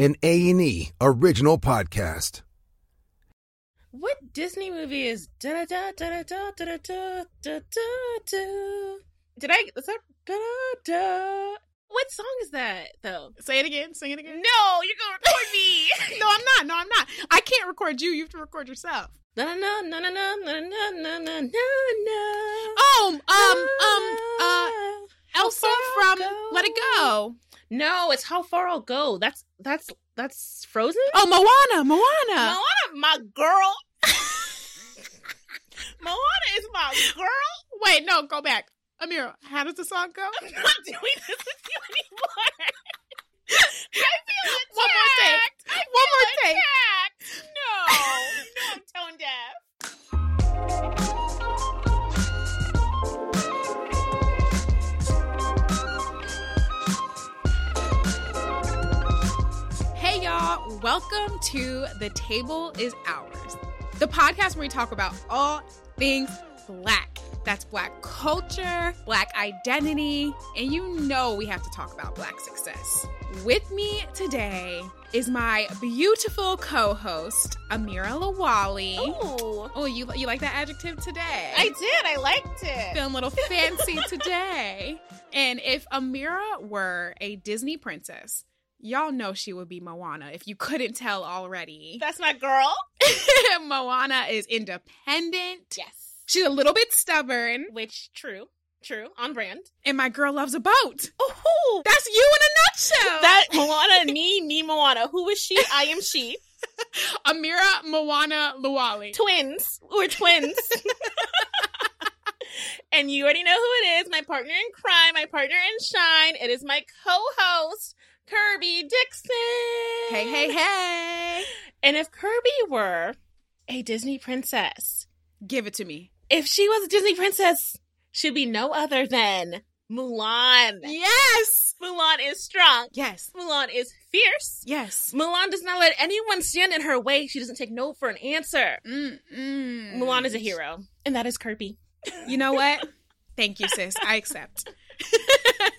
an A&E original podcast. What Disney movie is da da da da da da da da da da? Did I? Is that da da da? What song is that though? Say it again. Sing it again. No, you're gonna record me. no, I'm not. No, I'm not. I can't record you. You have to record yourself. Na na na na na na na na na na na. Oh, um, um, uh, Elsa from Let It Go. No, it's how far I'll go. That's that's that's Frozen. Oh, Moana, Moana. Moana, my girl. Moana is my girl. Wait, no, go back. Amira, how does the song go? I'm not doing this with you anymore. I feel attacked. One more take. I One feel more take. attacked. No, no, I'm tone deaf. Welcome to The Table is Ours, the podcast where we talk about all things black. That's black culture, black identity, and you know we have to talk about black success. With me today is my beautiful co host, Amira Lawali. Ooh, Oh, you, you like that adjective today? I did. I liked it. feeling a little fancy today. And if Amira were a Disney princess, y'all know she would be Moana if you couldn't tell already. That's my girl. Moana is independent. Yes. She's a little bit stubborn. Which true, true, on brand. And my girl loves a boat. Oh, That's you in a nutshell. that Moana, me, me, Moana. Who is she? I am she. Amira Moana Luwali. Twins. We're twins. and you already know who it is. My partner in crime, my partner in shine. It is my co-host, Kirby Dixon. Hey, hey, hey. And if Kirby were a Disney princess, Give it to me. if she was a Disney princess, she'd be no other than Mulan. Yes. Mulan is strong. Yes. Mulan is fierce. Yes. Mulan does not let anyone stand in her way. She doesn't take no for an answer. Mm-mm. Mulan is a hero, and that is Kirby. You know what? Thank you, sis. I accept.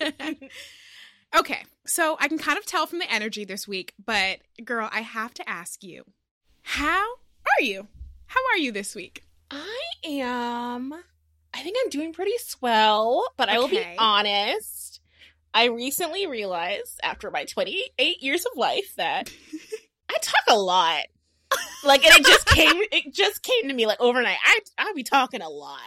okay, so I can kind of tell from the energy this week, but girl, I have to ask you, how are you? How are you this week? I am. I think I'm doing pretty swell, but I will be honest. I recently realized after my 28 years of life that I talk a lot. Like, and it just came, it just came to me like overnight. I, I be talking a lot.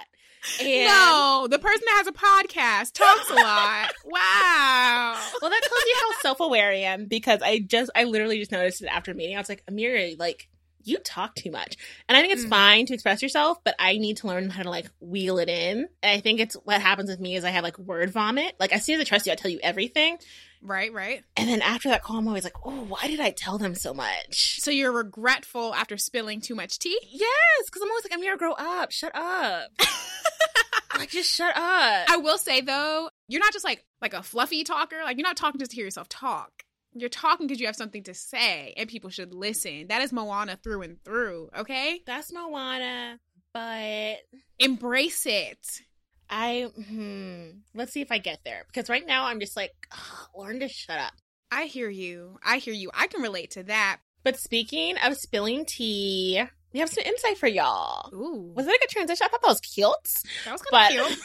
And no, the person that has a podcast talks a lot. wow. Well, that tells you how self aware I am because I just, I literally just noticed it after meeting. I was like, Amira, like, you talk too much. And I think it's Mm. fine to express yourself, but I need to learn how to like wheel it in. And I think it's what happens with me is I have like word vomit. Like, as soon as I trust you, I tell you everything. Right, right. And then after that call, I'm always like, oh, why did I tell them so much? So you're regretful after spilling too much tea? Yes, because I'm always like, I'm here to grow up. Shut up. like, just shut up. I will say though, you're not just like like a fluffy talker. Like you're not talking just to hear yourself talk. You're talking because you have something to say, and people should listen. That is Moana through and through. Okay, That's Moana, but embrace it. I hmm. Let's see if I get there because right now I'm just like, "Ugh, learn to shut up. I hear you. I hear you. I can relate to that. But speaking of spilling tea, we have some insight for y'all. Ooh, Was that a good transition? I thought that was cute. that was kind of cute.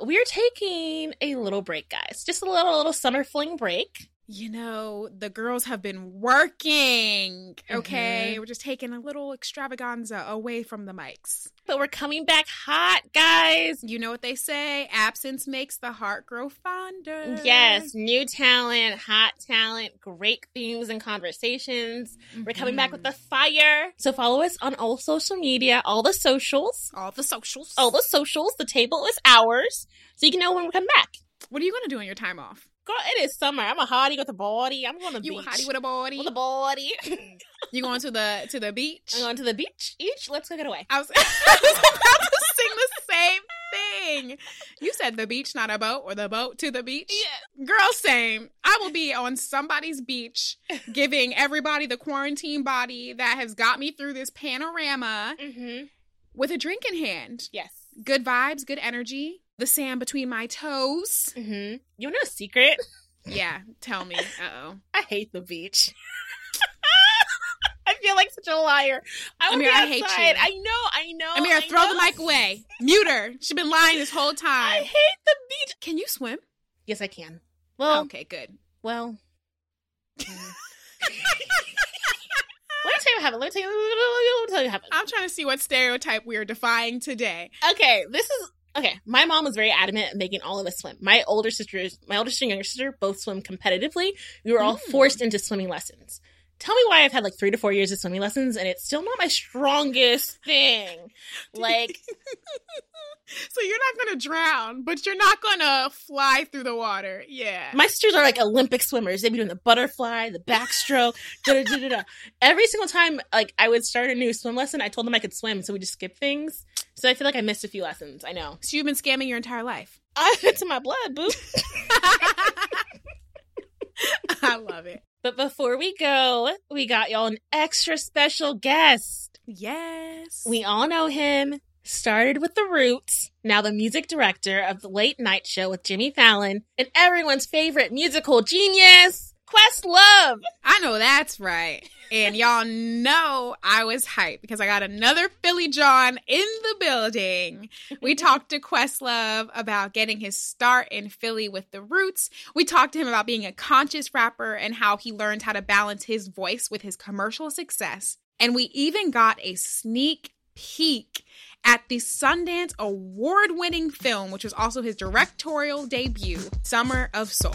we're taking a little break, guys. Just a little little summer fling break. You know, the girls have been working. Okay, mm-hmm. we're just taking a little extravaganza away from the mics. But we're coming back hot, guys. You know what they say? Absence makes the heart grow fonder. Yes, new talent, hot talent, great themes and conversations. We're coming back with mm-hmm. the fire. So follow us on all social media, all the socials, all the socials. all the socials. The table is ours, so you can know when we come back. What are you gonna do on your time off? Girl, it is summer. I'm a hottie with a body. I'm going to You beach. hottie with a body. with a body. You going to the to the beach? I'm going to the beach. Each, let's go get away. I was, I was about to sing the same thing. You said the beach, not a boat, or the boat to the beach. Yeah. Girl, same. I will be on somebody's beach giving everybody the quarantine body that has got me through this panorama Mm-hmm. with a drink in hand. Yes. Good vibes, good energy. The sand between my toes. Mm-hmm. You know a secret? Yeah, tell me. Uh oh. I hate the beach. I feel like such a liar. I be I hate you. I know, I know. Amira, I throw know. the mic away. Mute her. She's been lying this whole time. I hate the beach. Can you swim? Yes, I can. Well, okay, good. well. Let me tell you what happened. Let me tell you. Let me tell you what happened. I'm trying to see what stereotype we are defying today. Okay, this is okay. My mom was very adamant at making all of us swim. My older sisters, my older sister and younger sister, both swim competitively. We were all Mm. forced into swimming lessons. Tell me why I've had like three to four years of swimming lessons and it's still not my strongest thing. Like, So you're not gonna drown, but you're not gonna fly through the water. Yeah. my sisters are like Olympic swimmers. They'd be doing the butterfly, the backstroke, da da da da. Every single time, like I would start a new swim lesson, I told them I could swim, so we just skip things. So I feel like I missed a few lessons. I know. so you've been scamming your entire life. I it's in my blood, boo. I love it. But before we go, we got y'all an extra special guest. Yes. We all know him. Started with The Roots, now the music director of the Late Night Show with Jimmy Fallon, and everyone's favorite musical genius, Questlove. I know that's right. And y'all know I was hyped because I got another Philly John in the building. We talked to Questlove about getting his start in Philly with the roots. We talked to him about being a conscious rapper and how he learned how to balance his voice with his commercial success. And we even got a sneak peek at the Sundance award winning film, which was also his directorial debut, Summer of Soul.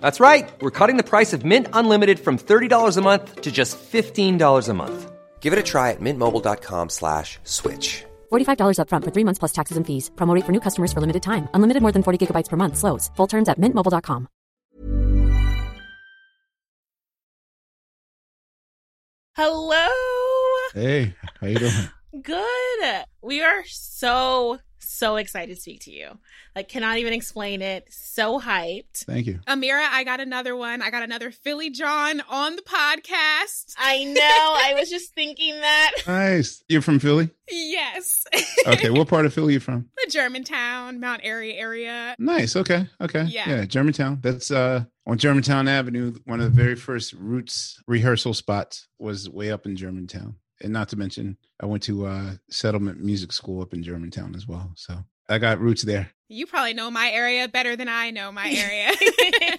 That's right. We're cutting the price of Mint Unlimited from $30 a month to just $15 a month. Give it a try at mintmobile.com slash switch. $45 upfront for three months plus taxes and fees. Promo rate for new customers for limited time. Unlimited more than 40 gigabytes per month. Slows. Full terms at mintmobile.com. Hello. Hey, how you doing? Good. We are so, so excited to speak to you. Like, cannot even explain it. So hyped. Thank you. Amira, I got another one. I got another Philly John on the podcast. I know. I was just thinking that. Nice. You're from Philly? Yes. Okay, what part of Philly are you from? the Germantown, Mount Airy area. Nice. Okay. Okay. Yeah. Yeah, Germantown. That's uh on Germantown Avenue. One of the very first Roots rehearsal spots was way up in Germantown. And not to mention, I went to uh Settlement Music School up in Germantown as well. So I got roots there. You probably know my area better than I know my area.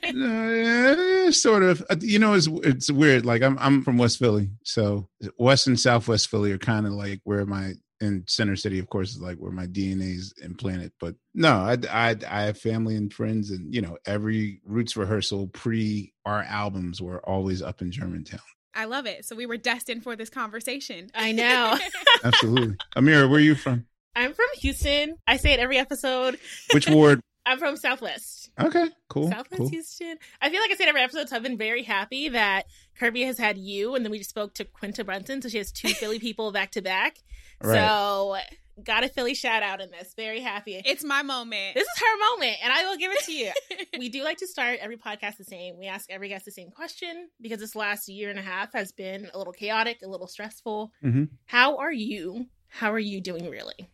Uh, sort of. Uh, You know, it's it's weird. Like I'm I'm from West Philly, so West and Southwest Philly are kind of like where my in Center City, of course, is like where my DNA is implanted. But no, I I I have family and friends, and you know, every Roots rehearsal pre our albums were always up in Germantown. I love it. So we were destined for this conversation. I know. Absolutely, Amira, where are you from? I'm from Houston. I say it every episode. Which ward? I'm from Southwest. Okay, cool, Southwest cool. Houston. I feel like I say it every episode, so I've been very happy that Kirby has had you, and then we just spoke to Quinta Brunson, so she has two Philly people back to back. So got a Philly shout out in this. Very happy. it's my moment. this is her moment, and I will give it to you. we do like to start every podcast the same. We ask every guest the same question because this last year and a half has been a little chaotic, a little stressful. Mhm. How are you? How are you doing, really?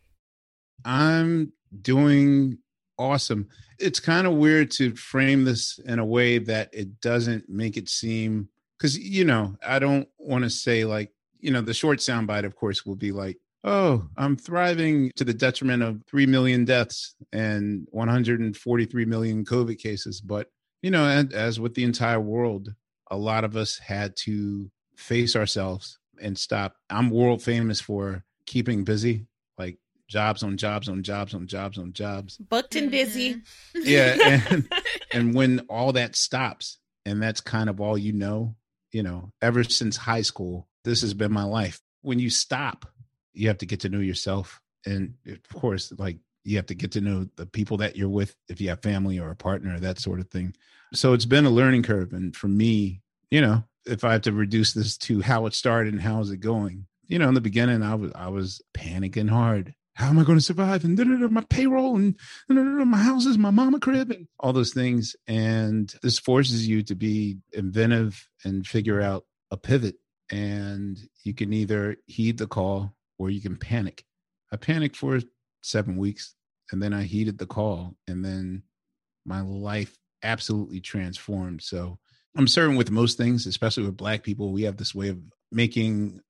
I'm doing awesome. It's kind of weird to frame this in a way that it doesn't make it seem because you know I don't want to say like you know the short soundbite, of course, will be like, "Oh, I'm thriving to the detriment of three million deaths and 143 million COVID cases." But you know, and as with the entire world, a lot of us had to face ourselves and stop. I'm world famous for keeping busy, like jobs on jobs on jobs on jobs on jobs. Booked and busy. Mm-hmm. Yeah, and and when all that stops and that's kind of all you know, you know, ever since high school, this has been my life. When you stop, you have to get to know yourself and of course like you have to get to know the people that you're with if you have family or a partner that sort of thing. So it's been a learning curve and for me, you know, if I have to reduce this to how it started and how is it going, you know, in the beginning, I was I was panicking hard. How am I going to survive? And my payroll and my houses, my mama crib, and all those things. And this forces you to be inventive and figure out a pivot. And you can either heed the call or you can panic. I panicked for seven weeks and then I heeded the call. And then my life absolutely transformed. So I'm certain with most things, especially with black people, we have this way of making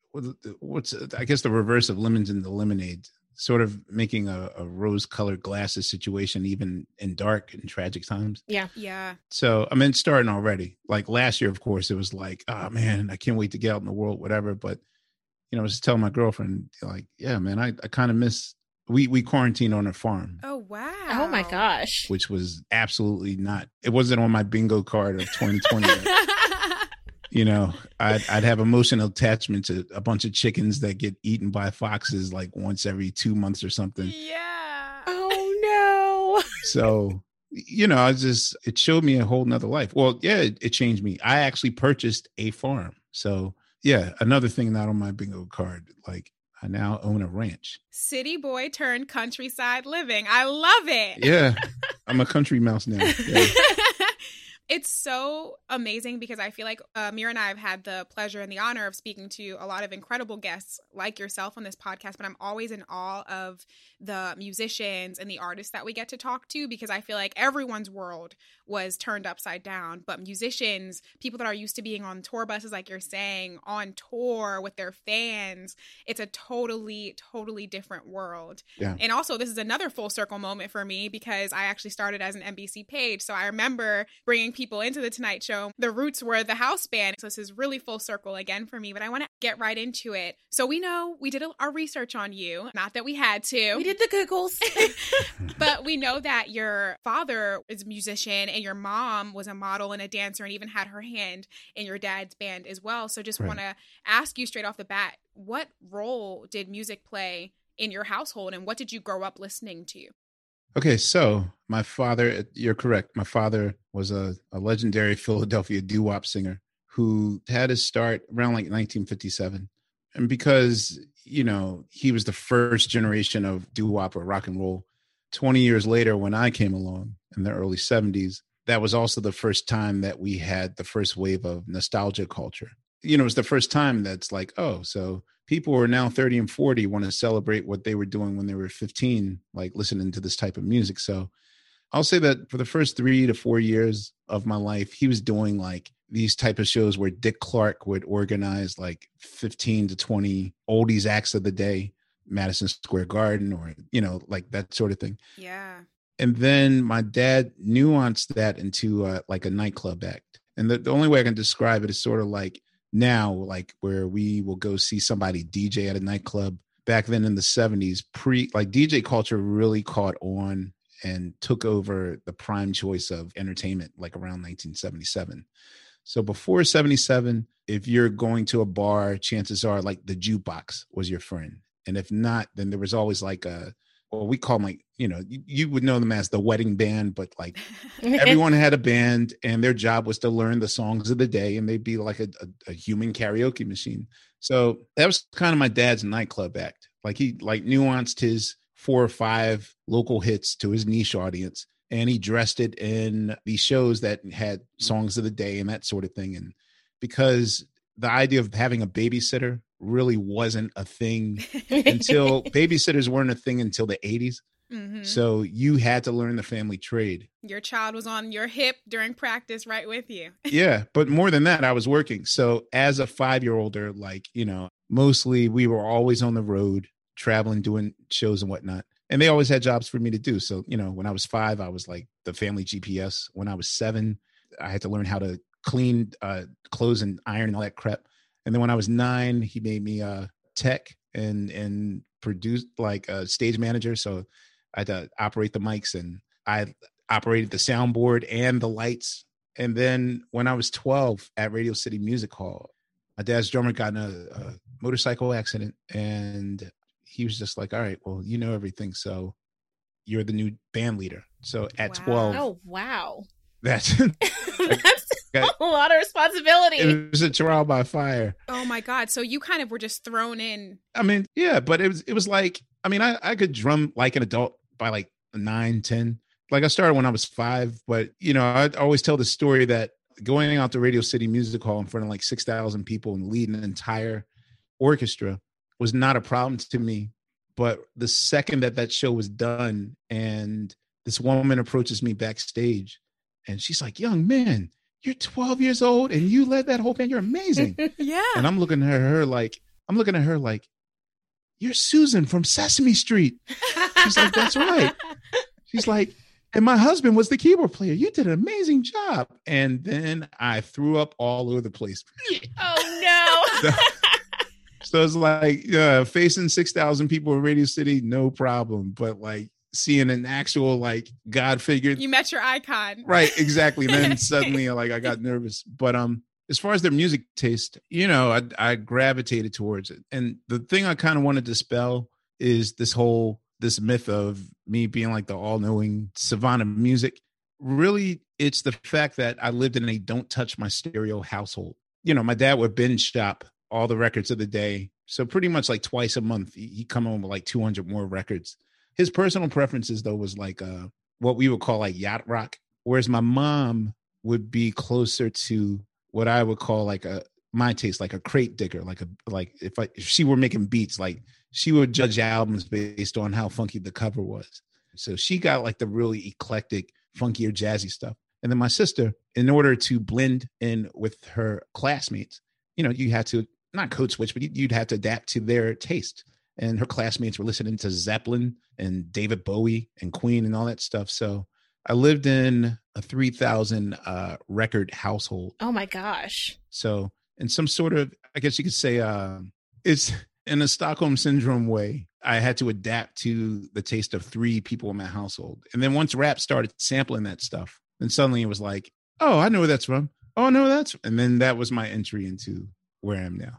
what's I guess the reverse of lemons into lemonade, sort of making a, a rose colored glasses situation even in dark and tragic times. Yeah. Yeah. So I mean starting already. Like last year, of course, it was like, oh man, I can't wait to get out in the world, whatever. But you know, I was just telling my girlfriend, like, yeah, man, I, I kind of miss we we quarantined on a farm. Oh wow! Oh my gosh! Which was absolutely not. It wasn't on my bingo card of 2020. you know, I'd I'd have emotional attachment to a bunch of chickens that get eaten by foxes like once every two months or something. Yeah. Oh no. So you know, I just it showed me a whole nother life. Well, yeah, it, it changed me. I actually purchased a farm. So yeah, another thing not on my bingo card. Like I now own a ranch. City boy turned countryside living. I love it. Yeah. I'm a country mouse now. Yeah. So amazing because I feel like uh, Mira and I have had the pleasure and the honor of speaking to a lot of incredible guests like yourself on this podcast, but I'm always in awe of the musicians and the artists that we get to talk to because I feel like everyone's world was turned upside down. But musicians, people that are used to being on tour buses, like you're saying, on tour with their fans, it's a totally, totally different world. Yeah. And also, this is another full circle moment for me because I actually started as an NBC page. So I remember bringing people into the Tonight Show. The roots were the house band. So this is really full circle again for me, but I want to get right into it. So we know we did our research on you, not that we had to. We did the Googles. but we know that your father is a musician and your mom was a model and a dancer and even had her hand in your dad's band as well. So just right. want to ask you straight off the bat, what role did music play in your household and what did you grow up listening to? Okay, so my father, you're correct. My father was a, a legendary Philadelphia doo wop singer who had his start around like 1957. And because, you know, he was the first generation of doo wop or rock and roll, 20 years later, when I came along in the early 70s, that was also the first time that we had the first wave of nostalgia culture. You know, it was the first time that's like, oh, so people who are now 30 and 40 want to celebrate what they were doing when they were 15 like listening to this type of music. So i'll say that for the first three to four years of my life he was doing like these type of shows where dick clark would organize like 15 to 20 oldies acts of the day madison square garden or you know like that sort of thing. Yeah. And then my dad nuanced that into uh, like a nightclub act. And the, the only way i can describe it is sort of like now like where we will go see somebody dj at a nightclub. Back then in the 70s pre like dj culture really caught on and took over the prime choice of entertainment like around 1977 so before 77 if you're going to a bar chances are like the jukebox was your friend. And if not then there was always like a well, we call them like you know you, you, would know them as the wedding band but like everyone had a band and their job was to learn the songs of the day and they'd be like a, a, a human karaoke machine. So that was kind of my dad's nightclub act. Like he like nuanced his four or five local hits to his niche audience and he dressed it in these shows that had songs of the day and that sort of thing and because the idea of having a babysitter really wasn't a thing until babysitters weren't a thing until the 80s. Mm-hmm. So you had to learn the family trade. Your child was on your hip during practice right with you. yeah, but more than that, I was working. So as a 5-year-older like, you know, mostly we were always on the road, traveling doing shows and whatnot. And they always had jobs for me to do. So, you know, when I was 5, I was like the family GPS. When I was 7, I had to learn how to clean uh, clothes and iron and all that crap. And then when I was nine, he made me a tech and and produced like a stage manager. So I had to operate the mics and I operated the soundboard and the lights. And then when I was 12 at Radio City Music Hall, my dad's drummer got in a, a motorcycle accident and he was just like, all right, well, you know everything. So you're the new band leader. So at wow. 12. Oh, wow. That's, that's got a lot of responsibility. it was a trial by fire. Oh my god! So you kind of were just thrown in. I mean, yeah, but it was it was like I mean, I I could drum like an adult by like nine, ten. Like I started when I was five, but you know, I always tell the story that going out to Radio City Music Hall in front of like six thousand people and leading an entire orchestra was not a problem to me. But the second that that show was done, and this woman approaches me backstage, and she's like, "Young man, you're 12 years old, and you led that whole band. You're amazing." Yeah. and I'm looking at her like, I'm looking at her like, "You're Susan from Sesame Street." She's like, "That's right." She's like, and my husband was the keyboard player. You did an amazing job. And then I threw up all over the place. oh no. So it's like uh, facing 6,000 people in Radio City, no problem. But like seeing an actual like God figure. You met your icon. Right, exactly. then suddenly like I got nervous. But um as far as their music taste, you know, I, I gravitated towards it. And the thing I kind of want to dispel is this whole this myth of me being like the all-knowing savannah music. Really, it's the fact that I lived in a don't touch my stereo household. You know, my dad would binge shop all the records of the day. So pretty much like twice a month, he'd come home with like 200 more records. His personal preferences though was like uh what we would call like yacht rock, whereas my mom would be closer to what I would call like a my taste, like a crate digger, like a like if I if she were making beats, like she would judge albums based on how funky the cover was. So she got like the really eclectic, funkier, jazzy stuff. And then my sister, in order to blend in with her classmates, you know, you had to not code switch, but you'd have to adapt to their taste. And her classmates were listening to Zeppelin and David Bowie and Queen and all that stuff. So I lived in a 3,000 uh, record household. Oh my gosh. So, in some sort of, I guess you could say, uh, it's in a Stockholm syndrome way. I had to adapt to the taste of three people in my household. And then once rap started sampling that stuff, then suddenly it was like, oh, I know where that's from. Oh, no, that's, and then that was my entry into where I am now.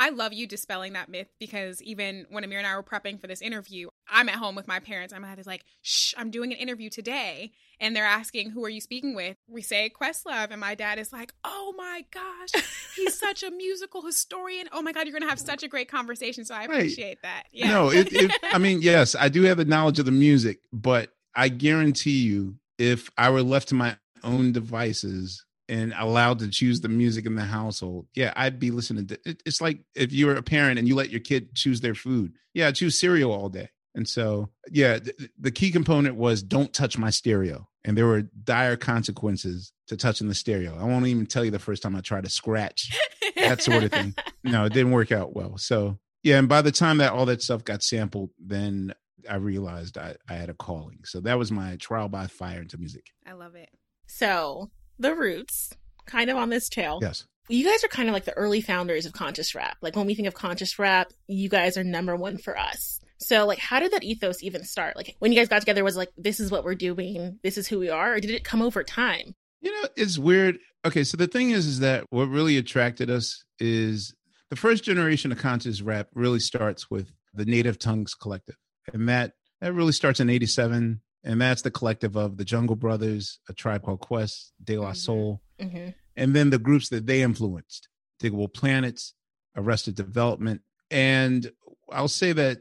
I love you dispelling that myth because even when Amir and I were prepping for this interview, I'm at home with my parents. I'm is like, shh, I'm doing an interview today. And they're asking, who are you speaking with? We say Questlove. And my dad is like, oh my gosh, he's such a musical historian. Oh my God, you're going to have such a great conversation. So I Right. appreciate that. Yeah. No, it, it, I mean, yes, I do have the knowledge of the music, but I guarantee you, if I were left to my own devices and allowed to choose the music in the household, yeah, I'd be listening to it. It's like if you were a parent and you let your kid choose their food. Yeah, I choose cereal all day. And so, yeah, th- the key component was don't touch my stereo. And there were dire consequences to touching the stereo. I won't even tell you the first time I tried to scratch that sort of thing. No, it didn't work out well. So yeah, and by the time that all that stuff got sampled, then I realized I, I had a calling. So that was my trial by fire into music. I love it. So the roots, kind of on this trail. Yes. You guys are kind of like the early founders of conscious rap. Like when we think of conscious rap, you guys are number one for us. So like how did that ethos even start? Like when you guys got together was like this is what we're doing, this is who we are, or did it come over time? You know, it's weird. Okay, so the thing is, is that what really attracted us is the first generation of conscious rap really starts with the Native Tongues Collective, and that that really starts in '87, and that's the collective of the Jungle Brothers, A Tribe Called Quest, De La Mhm. Soul, Mm-hmm. and then the groups that they influenced, Diggable Planets, Arrested Development, and I'll say that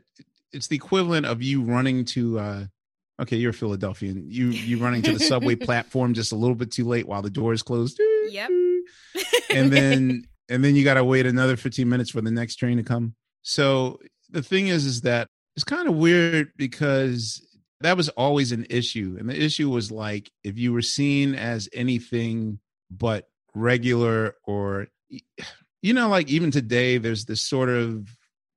it's the equivalent of you running to. uh Okay, you're a Philadelphian. You you running to the subway platform just a little bit too late while the door is closed. Yep. and then and then you got to wait another 15 minutes for the next train to come so the thing is is that it's kind of weird because that was always an issue and the issue was like if you were seen as anything but regular or you know like even today there's this sort of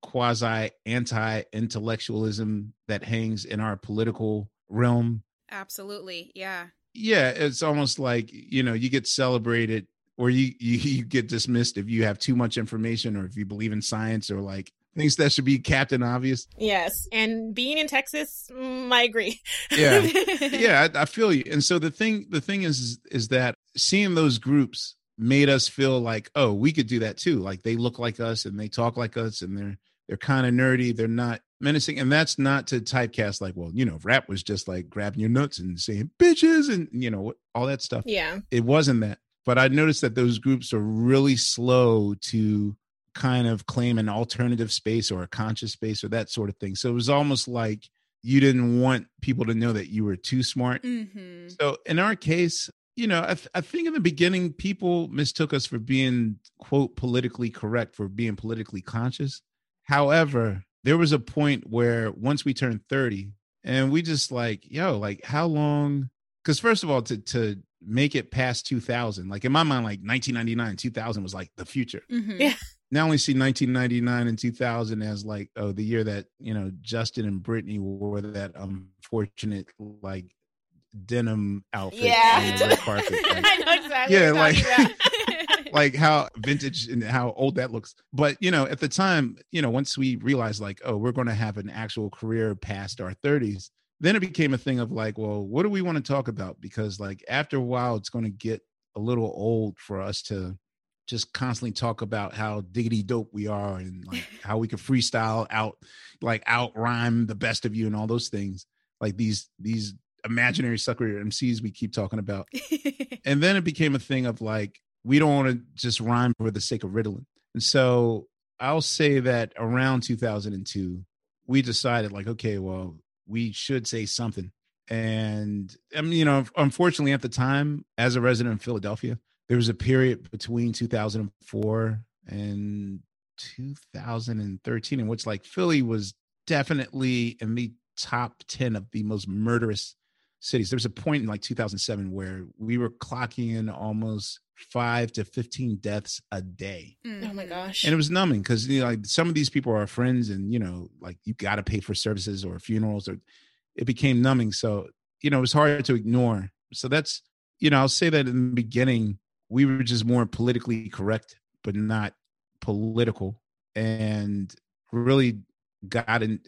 quasi anti intellectualism that hangs in our political realm Absolutely. Yeah. yeah it's almost like you know you get celebrated or you, you you get dismissed if you have too much information or if you believe in science or like things that should be captain obvious? Yes. And being in Texas, mm, I agree. yeah. Yeah I, I feel you. And so the thing the thing is is that seeing those groups made us feel like oh we could do that too. Like they look like us and they talk like us and they're they're kind of nerdy. They're not menacing. And that's not to typecast like well you know rap was just like grabbing your nuts and saying bitches and you know all that stuff. Yeah. it wasn't that. But I noticed that those groups are really slow to kind of claim an alternative space or a conscious space or that sort of thing. So it was almost like you didn't want people to know that you were too smart. Mm-hmm. So in our case, you know, I, th- I think in the beginning, people mistook us for being, quote, politically correct, for being politically conscious. However, there was a point where once we turned 30 and we just like, yo, like how long? Because first of all, to, to make it past 2000, like in my mind, like 1999, 2000 was like the future. Mhm. Yeah. Now only see 1999 and 2000 as like, oh, the year that, you know, Justin and Britney wore that unfortunate like denim outfit. Yeah. on the red carpet. Like, I know exactly. Yeah, like- like how vintage and how old that looks. But you know, at the time, you know, once we realized like, oh, we're going to have an actual career past our 30s, then it became a thing of like, well, what do we want to talk about? Because like after a while, it's going to get a little old for us to just constantly talk about how diggity dope we are and like how we can freestyle out, like out rhyme the best of you and all those things. Like these these imaginary sucker MCs we keep talking about. And then it became a thing of like we don't want to just rhyme for the sake of riddling. And so i'll say that around 2002 we decided like okay well we should say something. And i mean you know unfortunately at the time as a resident of philadelphia there was a period between 2004 and 2013 in which like philly was definitely in the top 10 of the most murderous cities. There was a point in like 2007 where we were clocking in almost five to 15 deaths a day. Mm-hmm. oh my gosh. And it was numbing because you know, like some of these people are friends and you know, like you got to pay for services or funerals or it became numbing. So, you know, it was hard to ignore. So that's, you know, I'll say that in the beginning, we were just more politically correct, but not political and really got in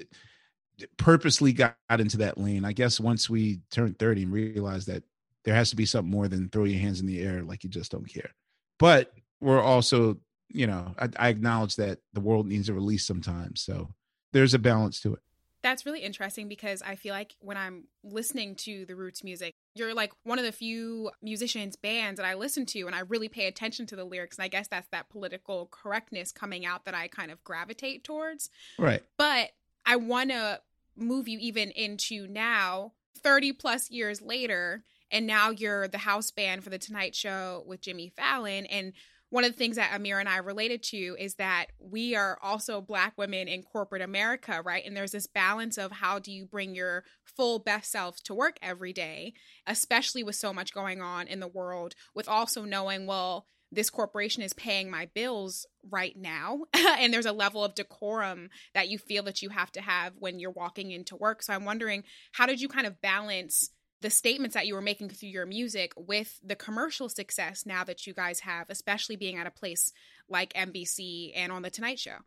purposely got into that lane. I guess once we turned 30 and realized that there has to be something more than throw your hands in the air like you just don't care. But we're also, you know, I, I acknowledge that the world needs a release sometimes. So there's a balance to it. That's really interesting because I feel like when I'm listening to the roots music, you're like one of the few musicians, bands that I listen to, and I really pay attention to the lyrics. And I guess that's that political correctness coming out that I kind of gravitate towards. Right. But I want to move you even into now, 30 plus years later, and now you're the house band for the Tonight Show with Jimmy Fallon. And one of the things that Amir and I related to is that we are also Black women in corporate America, right? And there's this balance of how do you bring your full best self to work every day, especially with so much going on in the world, with also knowing, well, this corporation is paying my bills right now. and there's a level of decorum that you feel that you have to have when you're walking into work. So I'm wondering, how did you kind of balance the statements that you were making through your music with the commercial success now that you guys have, especially being at a place like NBC and on The Tonight Show?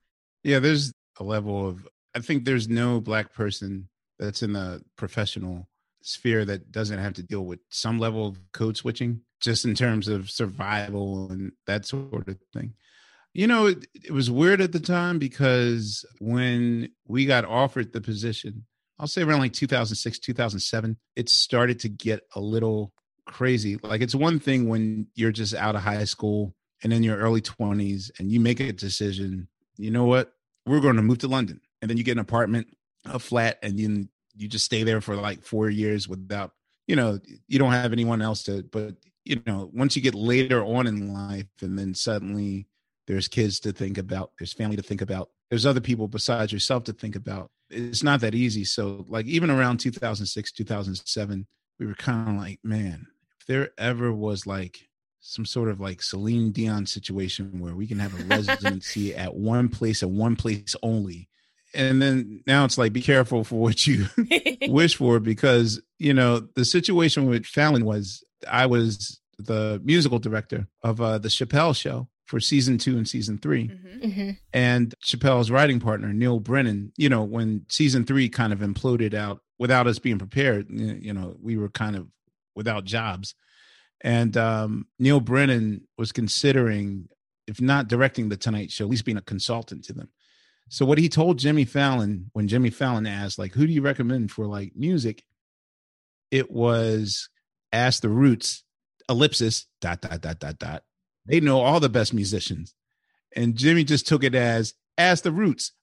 Yeah, there's a level of, I think there's no black person that's in the professional sphere that doesn't have to deal with some level of code switching, just in terms of survival and that sort of thing. You know, it, it was weird at the time because when we got offered the position, I'll say around like 2006, 2007, it started to get a little crazy. Like it's one thing when you're just out of high school and in your early 20s and you make a decision, you know what? We're going to move to London. And then you get an apartment, a flat, and you you just stay there for like four years without, you know, you don't have anyone else to, but you know, once you get later on in life and then suddenly there's kids to think about, there's family to think about, there's other people besides yourself to think about. It's not that easy. So like even around 2006, 2007, we were kind of like, man, if there ever was like some sort of like Celine Dion situation where we can have a residency at one place and one place only. And then now it's like, be careful for what you wish for because, you know, the situation with Fallon was I was the musical director of uh, the Chappelle show for season two and season 3 Mhm. hmm and Chappelle's writing partner Neal Brennan. You know, when season three kind of imploded out without us being prepared, you know, we were kind of without jobs, and um, Neal Brennan was considering, if not directing the Tonight Show, at least being a consultant to them. So what he told Jimmy Fallon when Jimmy Fallon asked, like, who do you recommend for like music? It was ask the Roots. ellipsis dot dot dot dot dot. They know all the best musicians, and Jimmy just took it as as the Roots.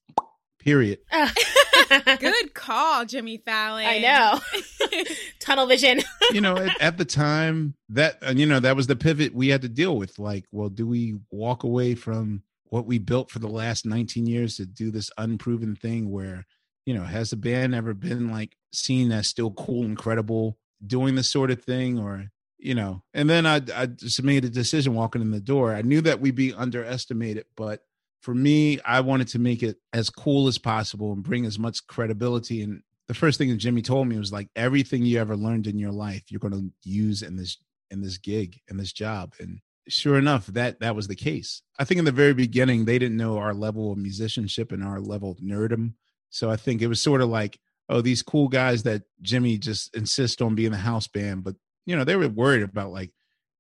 Period. Good call, Jimmy Fallon. I know. Tunnel vision. you know, at, at the time that you know that was the pivot we had to deal with. Like, well, do we walk away from what we built for the last 19 years to do this unproven thing where you know has the band ever been like seen as still cool and credible doing this sort of thing or you know and then i i just made a decision walking in the door. I knew that we'd be underestimated but for me i wanted to make it as cool as possible and bring as much credibility. And the first thing that jimmy told me was like everything you ever learned in your life you're going to use in this in this gig in this job. And sure enough that that was the case. I think in the very beginning they didn't know our level of musicianship and our level of nerdom so i think it was sort of like oh these cool guys that jimmy just insists on being the house band but you know they were worried about like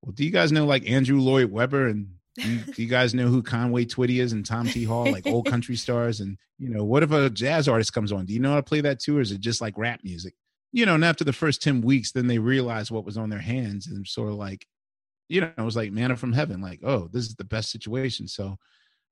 well do you guys know like andrew lloyd webber and do you, do you guys know who conway twitty is and tom t hall like old country stars and you know what if a jazz artist comes on do you know how to play that too or is it just like rap music you know and after the first 10 weeks then they realized what was on their hands and sort of like you know, it was like manna from heaven. Like, oh, this is the best situation. So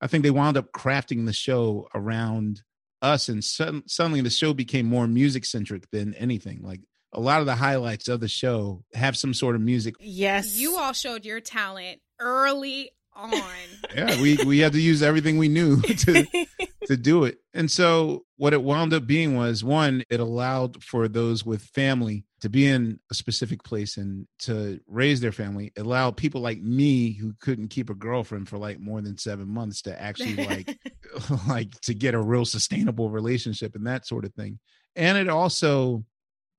I think they wound up crafting the show around us, and sudden, suddenly the show became more music centric than anything. Like a lot of the highlights of the show have some sort of music. Yes. You all showed your talent early on. yeah, we we had to use everything we knew to to do it. And so what it wound up being was one, it allowed for those with family to be in a specific place and to raise their family. It allowed people like me who couldn't keep a girlfriend for like more than seven months to actually like like to get a real sustainable relationship and that sort of thing. And it also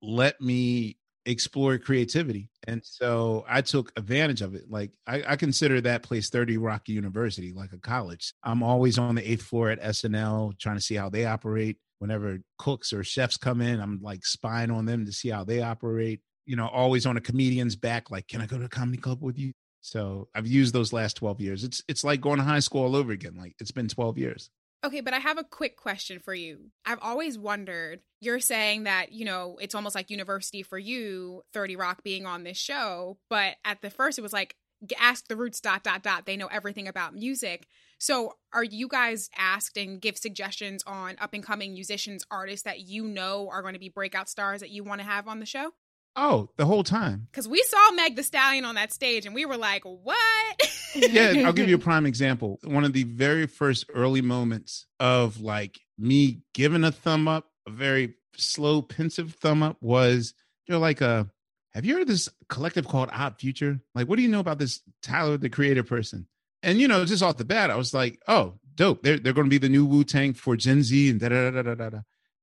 let me explore creativity. And so I took advantage of it. Like I, I, consider that place 30 Rock University, like a college. I'm always on the eighth floor at SNL trying to see how they operate. Whenever cooks or chefs come in, I'm like spying on them to see how they operate. You know, always on a comedian's back, like, can I go to a comedy club with you? So I've used those last 12 years. It's it's like going to high school all over again. Like it's been 12 years. Okay, but I have a quick question for you. I've always wondered, you're saying that, you know, it's almost like university for you, 30 Rock being on this show, but at the first it was like ask the roots dot dot dot. They know everything about music. So are you guys asked and give suggestions on up and coming musicians artists that you know are going to be breakout stars that you want to have on the show Oh, the whole time. Because we saw Meg the Stallion on that stage and we were like, what? yeah, I'll give you a prime example. One of the very first early moments of like me giving a thumb up, a very slow, pensive thumb up was you're like a have you heard this collective called Odd Future? Like, what do you know about this Tyler the Creator person? And you know, just off the bat, I was like, oh, dope. They're they're gonna be the new Wu Tang for Gen Z and da da da da da da.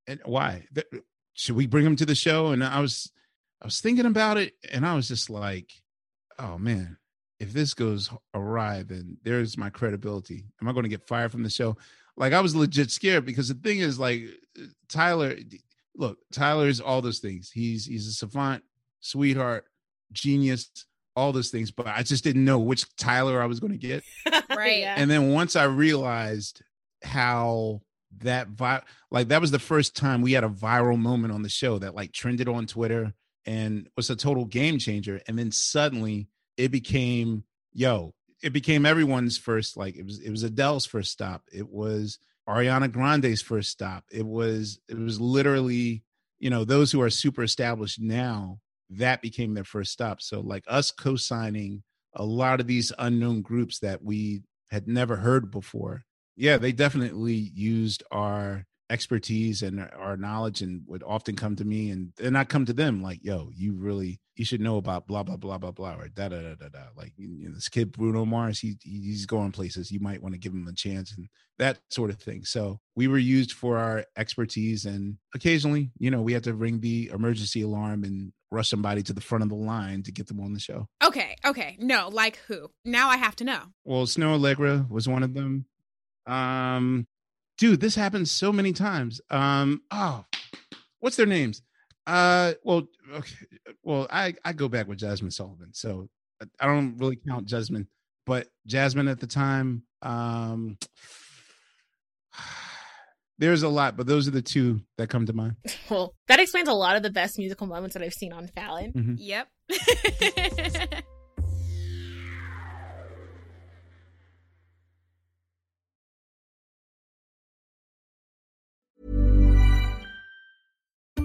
And why? Should we bring them to the show? And I was I was thinking about it and I was just like, oh man, if this goes awry, then there's my credibility. Am I going to get fired from the show? Like I was legit scared because the thing is like uh, Tyler, eh, look, Tyler is all those things. He's he's a savant, sweetheart, genius, all those things, but I just didn't know which Tyler I was going to get. right. And then once I realized how that vi- like that was the first time we had a viral moment on the show that like trended on Twitter and was a total game changer. And then suddenly it became, yo, it became everyone's first, like it was it was Adele's first stop. It was Ariana Grande's first stop. It was it was literally, you know, those who are super established now, that became their first stop. So like us co-signing a lot of these unknown groups that we had never heard before. Yeah, they definitely used our expertise and our knowledge and would often come to me and and I come to them like, yo, you really you should know about blah blah blah blah blah or da da da da da. Like you know, this kid Bruno Mars, he he's going places. You might want to give him a chance and that sort of thing. So we were used for our expertise and occasionally, you know, we had to ring the emergency alarm and rush somebody to the front of the line to get them on the show. Okay, okay. No, like who? Now I have to know. Well, Snoh Aalegra was one of them. Um dude, this happens so many times. Um, oh, what's their names? Uh, well, okay, well, I I go back with Jazmine Sullivan, so I don't really count Jazmine, but Jazmine at the time. Um, there's a lot, but those are the two that come to mind. Well, that explains a lot of the best musical moments that I've seen on Fallon. Mm-hmm. Yep.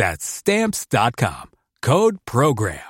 That's Stamps.com. Code PROGRAM.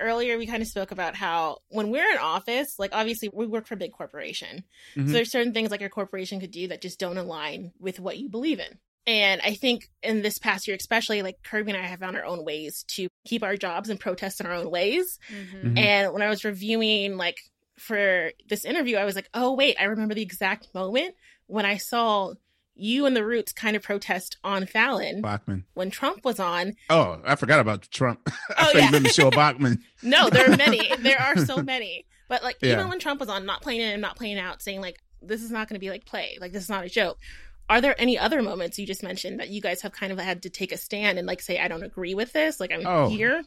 earlier we kind of spoke about how when we're in office, like obviously we work for a big corporation. Mhm. So there's certain things like your corporation could do that just don't align with what you believe in. And I think in this past year, especially like Kirby and I have found our own ways to keep our jobs and protest in our own ways. Mhm. And when I was reviewing like for this interview, I was like, oh wait, I remember the exact moment when I saw you and the Roots kind of protest on Fallon Bachmann. when Trump was on. Oh, I forgot about Trump. I Oh, thought yeah. you meant Michele Bachmann. No, there are many. there are so many. But like Yeah. even when Trump was on, not playing in not playing out, saying like this is not going to be like play, like this is not a joke. Are there any other moments you just mentioned that you guys have kind of had to take a stand and like say I don't agree with this? Like I'm Oh. here.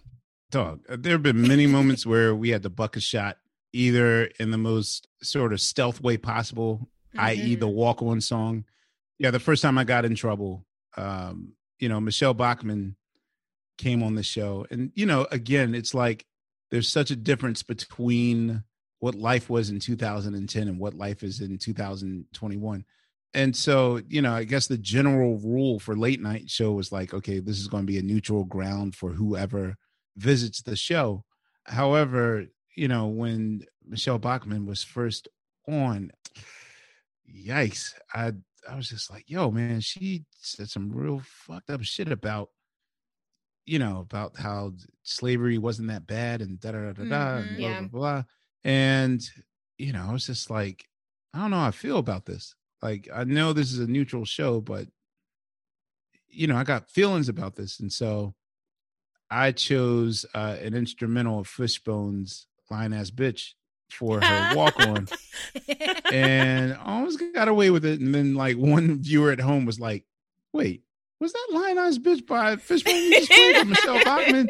Dog, uh, there have been many moments where we had to buck a shot, either in the most sort of stealth way possible, i.e., the walk on song. Yeah, the first time I got in trouble, um, you know, Michele Bachmann came on the show. And, you know, again, it's like there's such a difference between what life was in 2010 and what life is in 2021. And so, you know, I guess the general rule for late night show was like, okay, this is going to be a neutral ground for whoever visits the show. However, you know, when Michele Bachmann was first on, yikes, I I was just like, yo, man, she said some real fucked up shit about, you know, about how slavery wasn't that bad and da da da da da Mhm. blah Yeah. blah blah. And, you know, I was just like, I don't know how I feel about this. Like, I know this is a neutral show, but you know, I got feelings about this. And so I chose uh, an instrumental of Fishbone's Lyin' Ass Bitch for her walk on and almost got away with it. And then, like, one viewer at home was like, wait, was that Lyin' Ass Bitch by Fishbone you just played with Michele Bachmann?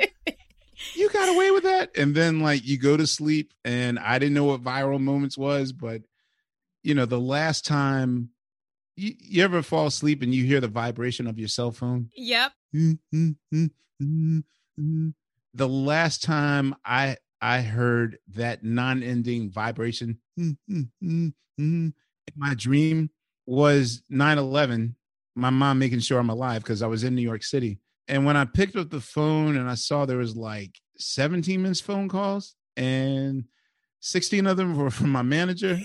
You got away with that? And then, like, you go to sleep, and I didn't know what viral moments was, but you know, the last time you, you ever fall asleep and you hear the vibration of your cell phone? Yep. the last time I I heard that non-ending vibration in my dream was 9/11 my mom making sure I'm alive because I was in New York City and when I picked up the phone and I saw there was like 17 missed phone calls and 16 of them were from my manager.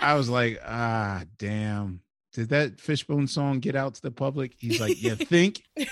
I was like ah damn. Did that fishbone song get out to the public? He's like you think?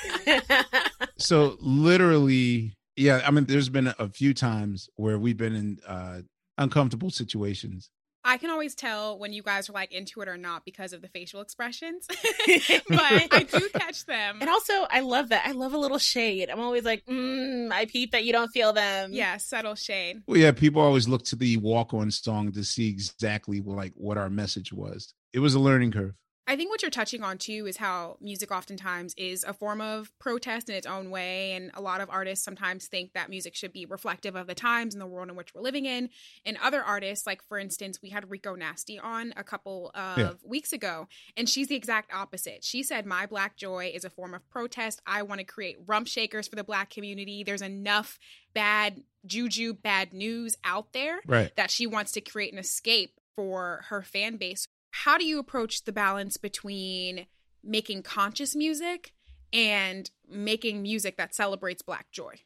So literally yeah i mean there's been a few times where we've been in uh uncomfortable situations I can always tell when you guys are like into it or not because of the facial expressions. but I do catch them. And also, I love that. I love a little shade. I'm always like, mm, I peep that you don't feel them. yeah, subtle shade. well yeah people always look to the walk on song to see exactly like what our message was it was a learning curve I think what you're touching on too is how music oftentimes is a form of protest in its own way. And a lot of artists sometimes think that music should be reflective of the times and the world in which we're living in. And other artists, like for instance, we had Rico Nasty on a couple of Yeah. weeks ago, and she's the exact opposite. She said, My black joy is a form of protest. I want to create rump shakers for the black community. There's enough bad juju, bad news out there Right. that she wants to create an escape for her fan base. How do you approach the balance between making conscious music and making music that celebrates black joy?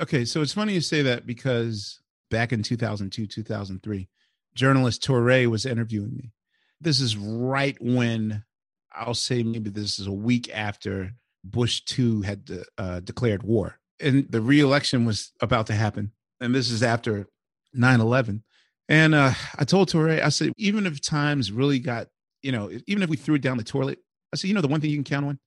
Okay, so it's funny you say that because back in 2002, 2003, journalist Touré was interviewing me. This is right when I'll say maybe this is a week after Bush 2 had uh, declared war. And the re-election was about to happen. And this is after 9-11. And uh, I told Touré, I said, even if times really got, you know, even if we threw it down the toilet, I said, you know, the one thing you can count on,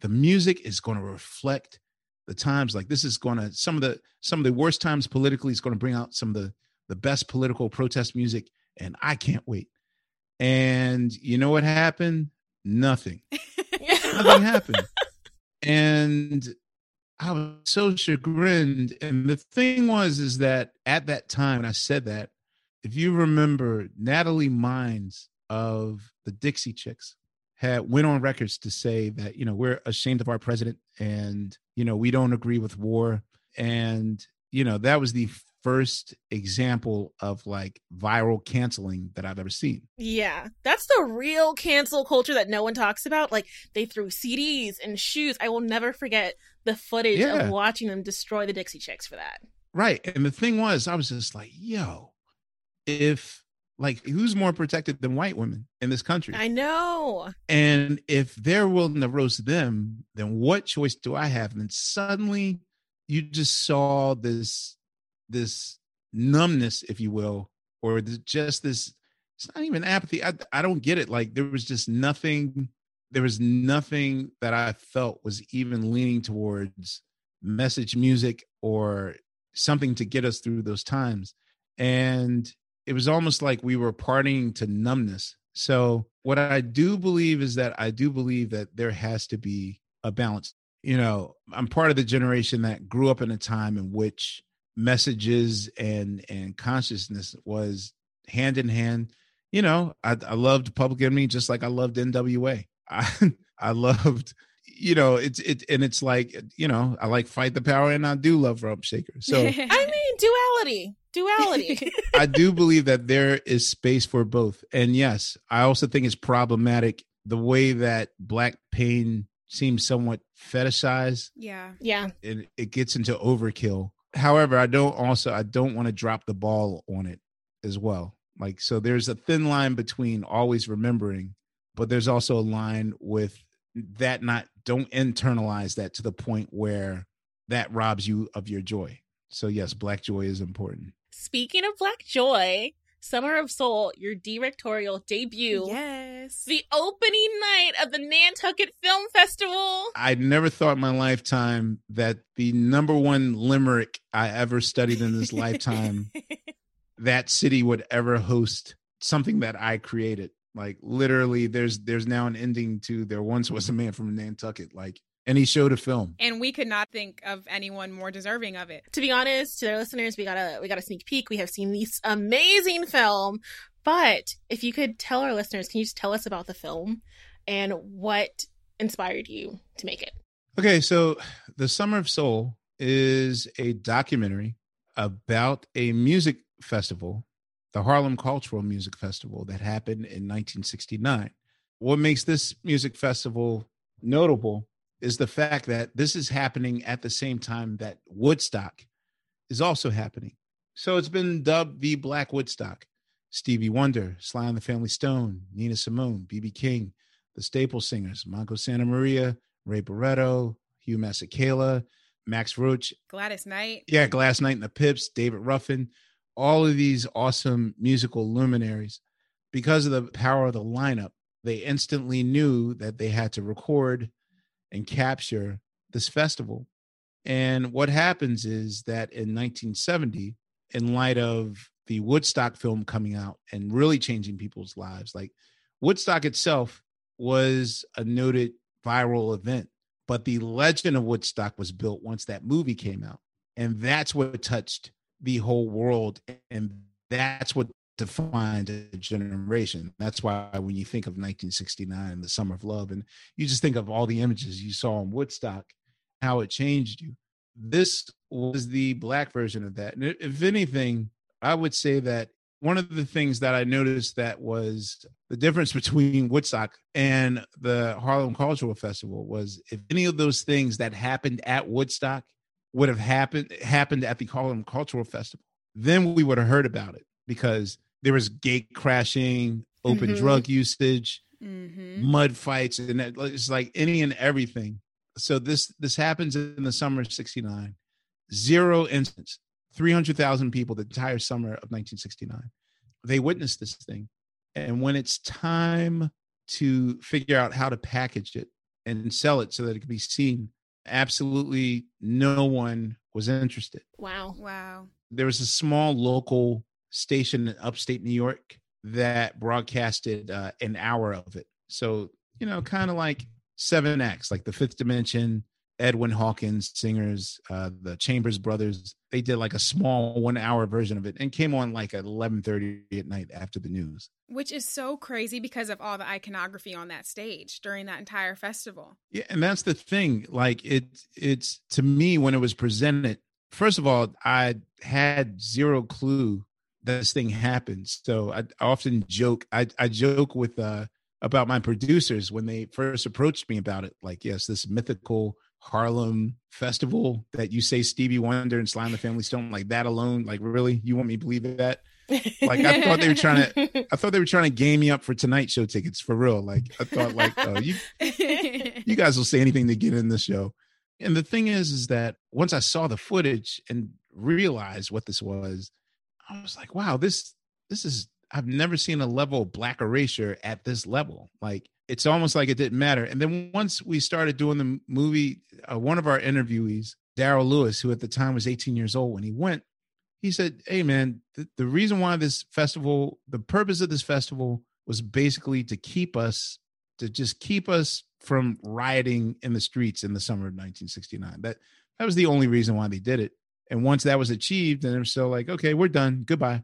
the music is going to reflect the times. Like this is going to some of the some of the worst times politically is going to bring out some of the the best political protest music, and I can't wait. And you know what happened? Nothing. Nothing happened. And I was so chagrined. And the thing was, is that at that time, when I said that, if you remember, Natalie Maines of the Dixie Chicks had went on records to say that you know we're ashamed of our president and you know we don't agree with war and you know that was the first example of like viral canceling that I've ever seen. Yeah, that's the real cancel culture that no one talks about. Like they threw CDs and shoes. I will never forget the footage Yeah. of watching them destroy the Dixie Chicks for that. Right. And the thing was, I was just like, yo, if like who's more protected than white women in this country? I know. And if they're willing to roast them, then what choice do I have? And then suddenly you just saw this this numbness, if you will, or just this it's not even apathy. I I don't get it. Like there was just nothing, there was nothing that I felt was even leaning towards message music or something to get us through those times. And it was almost like we were partying to numbness. So what I do believe is that I do believe that there has to be a balance. You know, I'm part of the generation that grew up in a time in which messages and and consciousness was hand in hand. You know, I, I loved Public Enemy just like I loved NWA. I I loved, you know, it's it and it's like, you know, I like Fight the Power and I do love Rump Shaker. So I mean, duality. Duality. I do believe that there is space for both. And yes, I also think it's problematic the way that black pain seems somewhat fetishized yeah. yeah. and it gets into overkill. However, I don't also I don't want to drop the ball on it as well. Like so there's a thin line between always remembering, but there's also a line with that not don't internalize that to the point where that robs you of your joy. So yes, black joy is important. Speaking of Black Joy, Summer of Soul, your directorial debut. Yes. The opening night of the Nantucket Film Festival. I never thought in my lifetime that the number one limerick I ever studied in this lifetime, that city would ever host something that I created. Like literally, there's there's now an ending to there once was a man from Nantucket. Like, and he showed a film. and we could not think of anyone more deserving of it. to be honest, to their listeners, we got a we got a sneak peek. We have seen this amazing film. But if you could tell our listeners, can you just tell us about the film and what inspired you to make it? Okay, so the Summer of Soul is a documentary about a music festival, the Harlem Cultural Music Festival that happened in 1969. What makes this music festival notable is the fact that this is happening at the same time that Woodstock is also happening. So it's been dubbed the Black Woodstock. Stevie Wonder, Sly and the Family Stone, Nina Simone, B.B. King, the Staple Singers, Mongo Santamaría, Ray Barretto, Hugh Masekela, Max Roach, Gladys Knight. yeah, Gladys Knight and the Pips, David Ruffin, all of these awesome musical luminaries. Because of the power of the lineup, they instantly knew that they had to record and capture this festival. And what happens is that in 1970, in light of the Woodstock film coming out and really changing people's lives, like Woodstock itself was a noted viral event, but the legend of Woodstock was built once that movie came out. And that's what touched the whole world. And that's what defined a generation. That's why when you think of 1969, the summer of love, and you just think of all the images you saw in Woodstock, how it changed you. This was the black version of that. And if anything, I would say that one of the things that I noticed that was the difference between Woodstock and the Harlem Cultural Festival was if any of those things that happened at Woodstock would have happened happened at the Harlem Cultural Festival, then we would have heard about it because there was gate crashing, open Mhm. drug usage, Mm-hmm. mud fights, and it- it's like any and everything. So this this happens in the summer of '69. Zero incidents. 300,000 people the entire summer of 1969. They witnessed this thing. And when it's time to figure out how to package it and sell it so that it could be seen, absolutely no one was interested. Wow. Wow. There was a small local station in upstate New York that broadcasted uh, an hour of it. So, you know, kind of like 7X, like the fifth dimension, Edwin Hawkins singers, uh, the Chambers brothers. They did like a small one hour version of it and came on like at 11:30 at night after the news. Which is so crazy because of all the iconography on that stage during that entire festival. Yeah, and that's the thing. Like it, it's to me when it was presented. First of all, I had zero clue this thing happens. So I, often joke. I, I joke with uh, about my producers when they first approached me about it. Like, yes, this mythical Harlem festival that you say Stevie Wonder and and the Family Stone, like that alone. Like, really, you want me to believe that? Like, I thought they were trying to. I thought they were trying to game me up for Tonight Show tickets for real. Like, I thought, like, oh, you you guys will say anything to get in the show. And the thing is, is that once I saw the footage and realized what this was, I was like, wow, this this is I've never seen a level black erasure at this level. Like it's almost like it didn't matter. And then once we started doing the movie, uh, one of our interviewees, Daryl Lewis, who at the time was 18 years old when he went, he said, "Hey man, the reason why this festival, the purpose of this festival was basically to keep us to just keep us from rioting in the streets in the summer of 1969. That that was the only reason why they did it. And once that was achieved, then they're so like, okay, we're done. Goodbye.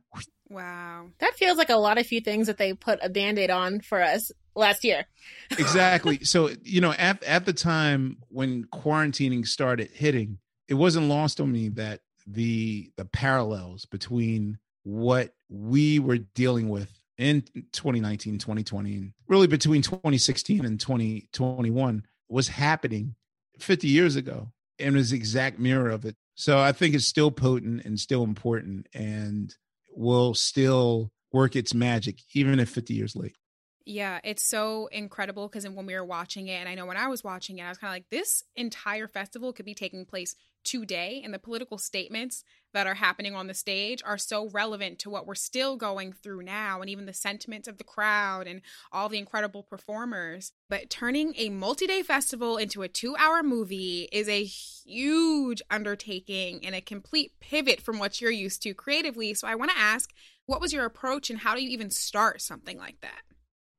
wow. that feels like a lot of few things that they put a band-aid on for us last year. exactly. So you know, at at the time when quarantining started hitting, it wasn't lost on me that the the parallels between what we were dealing with in 2019 2020 and really between 2016 and 2021 was happening 50 years ago and was the exact mirror of it so i think it's still potent and still important and will still work its magic even if 50 years late. Yeah, it's so incredible because when we were watching it, and I know when I was watching it, I was kind of like, this entire festival could be taking place today, and the political statements that are happening on the stage are so relevant to what we're still going through now, and even the sentiments of the crowd and all the incredible performers. But turning a multi day festival into a two hour movie is a huge undertaking and a complete pivot from what you're used to creatively. So I want to ask, what was your approach, and how do you even start something like that?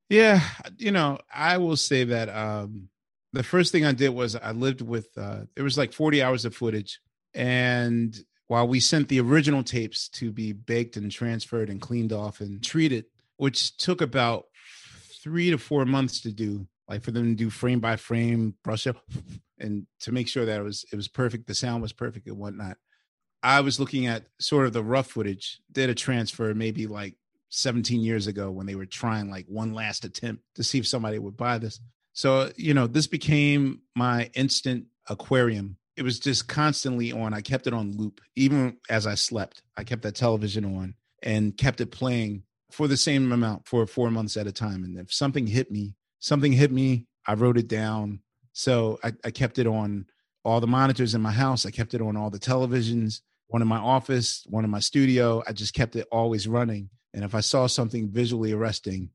Yeah, you know, I will say that um the first thing I did was I lived with uh there was like 40 hours of footage and while we sent the original tapes to be baked and transferred and cleaned off and treated, which took about 3 to 4 months to do, like for them to do frame by frame, brush up and to make sure that it was it was perfect, the sound was perfect and whatnot. I was looking at sort of the rough footage, did a transfer maybe like 17 years ago when they were trying like one last attempt to see if somebody would buy this. So, you know, this became my instant aquarium. It was just constantly on. I kept it on loop, even as I slept. I kept that television on and kept it playing for the same amount for four months at a time. And if something hit me, something hit me, I wrote it down. So I, I kept it on all the monitors in my house. I kept it on all the televisions, one in my office, one in my studio. I just kept it always running. And if I saw something visually arresting,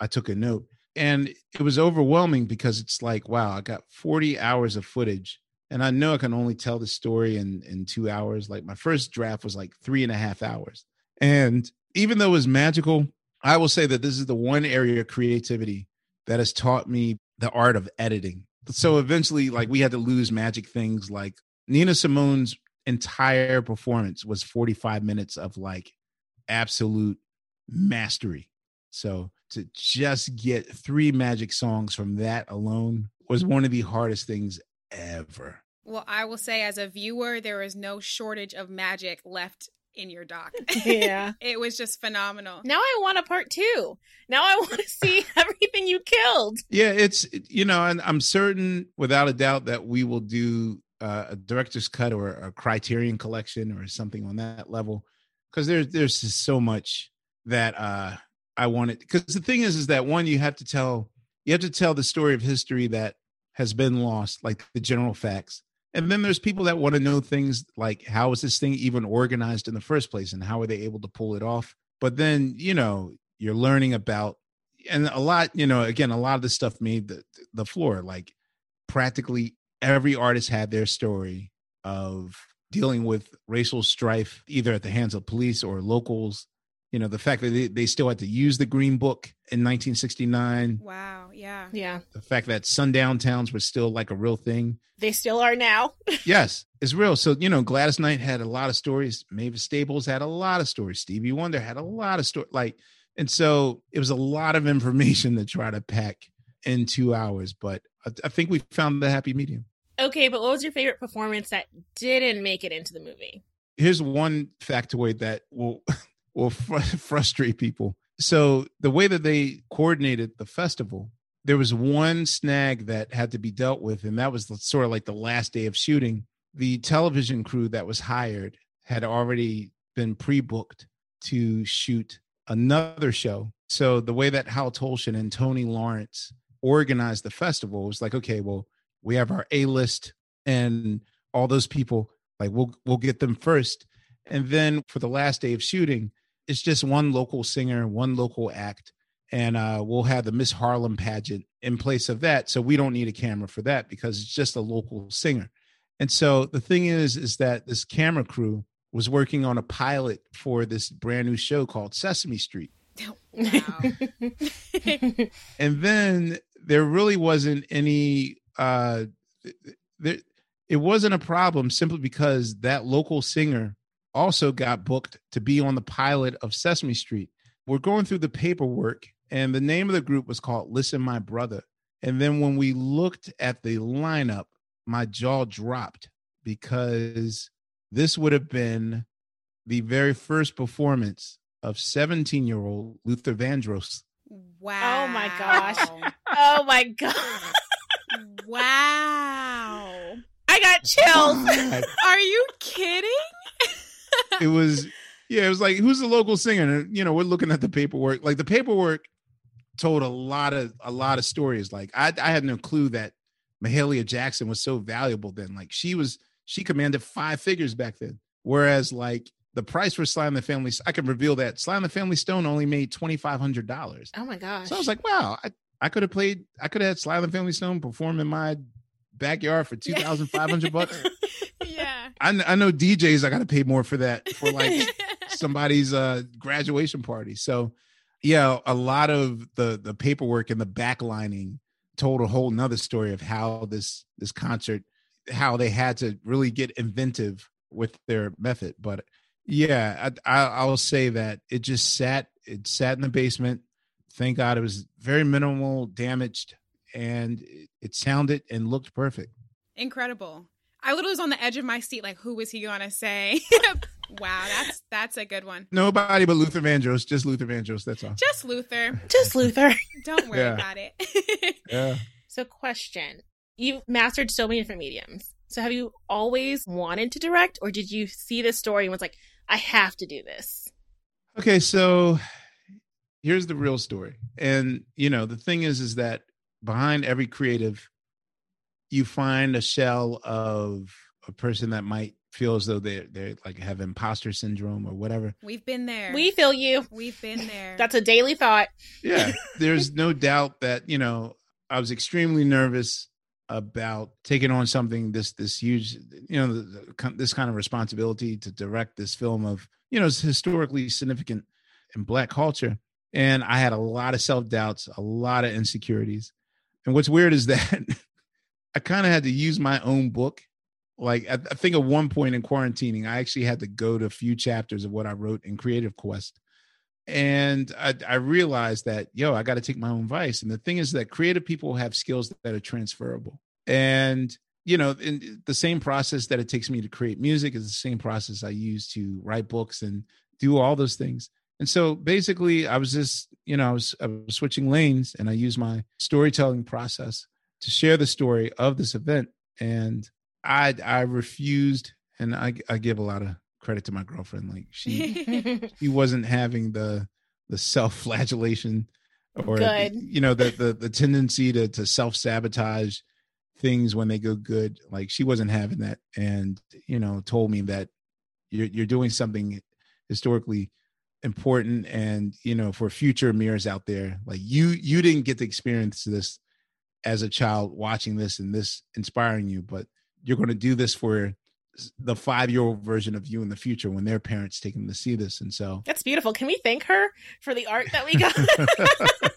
I took a note. And it was overwhelming because it's like, wow, I got 40 hours of footage. And I know I can only tell the story in, in two hours. Like my first draft was like three and a half hours. And even though it was magical, I will say that this is the one area of creativity that has taught me the art of editing. So eventually, like we had to lose magic things like Nina Simone's entire performance was 45 minutes of like absolute mastery. So to just get three magic songs from that alone was one of the hardest things ever. Well, I will say, as a viewer, there is no shortage of magic left in your doc. Yeah. it was just phenomenal. Now I want a part two. Now I want to see everything you killed. Yeah, it's you know, and I'm certain without a doubt that we will do uh, a director's cut or a Criterion collection or something on that level because there's there's just so much that uh I wanted because the thing is is that one you have to tell you have to tell the story of history that has been lost like the general facts. And then there's people that want to know things like how is this thing even organized in the first place and how are they able to pull it off? But then you know you're learning about and a lot you know again a lot of the stuff made the the floor. Like practically every artist had their story of dealing with racial strife either at the hands of police or locals you know the fact that they, they still had to use the green book in 1969 Wow. Yeah. Yeah. the fact that sundown towns were still like a real thing They still are now. yes it's real so you know gladys knight had a lot of stories mavis staples had a lot of stories stevie wonder had a lot of stories like and so it was a lot of information to try to pack in two hours but I, I think we found the happy medium Okay, but what was your favorite performance that didn't make it into the movie? here's one factoid that will will fr- frustrate people. So the way that they coordinated the festival, there was one snag that had to be dealt with, and that was sort of like the last day of shooting. The television crew that was hired had already been pre-booked to shoot another show. So the way that Hal Tulchin and Tony Lawrence organized the festival was like, okay, well, we have our A list and all those people, like we'll we'll get them first. And then for the last day of shooting, it's just one local singer, one local act, and uh, we'll have the Miss Harlem pageant in place of that. So we don't need a camera for that because it's just a local singer. And so the thing is, is that this camera crew was working on a pilot for this brand new show called Sesame Street. Wow. and then there really wasn't any uh there it wasn't a problem simply because that local singer also got booked to be on the pilot of Sesame Street. We're going through the paperwork and the name of the group was called Listen My Brother. And then when we looked at the lineup, my jaw dropped because this would have been the very first performance of 17 year old Luther Vandross. wow. Oh my gosh. Oh my god. wow. I got chills. Oh Are you kidding? It was yeah, it was like who's the local singer? And, you know, we're looking at the paperwork. Like the paperwork told a lot of a lot of stories. Like I I had no clue that Mahalia Jackson was so valuable then. Like she was she commanded five figures back then. Whereas like the price for Sly and the Family, I can reveal that Sly and the Family Stone only made twenty five hundred dollars. Oh my gosh. So I was like, wow, I, I could have played, I could have had Sly and the Family Stone perform in my backyard for two thousand five hundred bucks. yeah. I, I know DJs, I got to pay more for that for like somebody's uh graduation party. So yeah, a lot of the the paperwork and the backlining told a whole nother story of how this this concert how they had to really get inventive with their method. But yeah, I, I I'll say that it just sat it sat in the basement. Thank God it was very minimal damaged and it, it sounded and looked perfect. Incredible. I literally was on the edge of my seat, like, who was he gonna say? wow, that's that's a good one. Nobody but Luther Vandross, just Luther Vandross. That's all. Just Luther. Just Luther. Don't worry Yeah. about it. Yeah. So, question: You've mastered so many different mediums. So, have you always wanted to direct, or did you see this story and was like, "I have to do this"? Okay, so here's the real story. And you know, the thing is is that behind every creative you find a shell of a person that might feel as though they they like have imposter syndrome or whatever. We've been there. We feel you. We've been there. That's a daily thought. Yeah, there's no doubt that, you know, I was extremely nervous about taking on something this this huge, you know, the, the, this kind of responsibility to direct this film of, you know, it's historically significant in black culture. and I had a lot of self doubts, a lot of insecurities. And what's weird is that I kind of had to use my own book. Like I, I think at one point in quarantining, I actually had to go to a few chapters of what I wrote in Creative Quest. And I, I realized that, yo, I got to take my own advice. And the thing is that creative people have skills that are transferable. And, you know, in the same process that it takes me to create music is the same process I use to write books and do all those things. And so basically, I was just, you know, I was, I was switching lanes and I used my storytelling process to share the story of this event. And I, I refused, and I, I give a lot of credit to my girlfriend. Like she, she wasn't having the, the self-flagellation or Good. you know the the the tendency to to self-sabotage things when they go good like she wasn't having that and you know told me that you're you're doing something historically important and you know for future mirrors out there like you you didn't get to experience this as a child watching this and this inspiring you but you're going to do this for the five year old version of you in the future when their parents take them to see this and so That's beautiful. Can we thank her for the art that we got?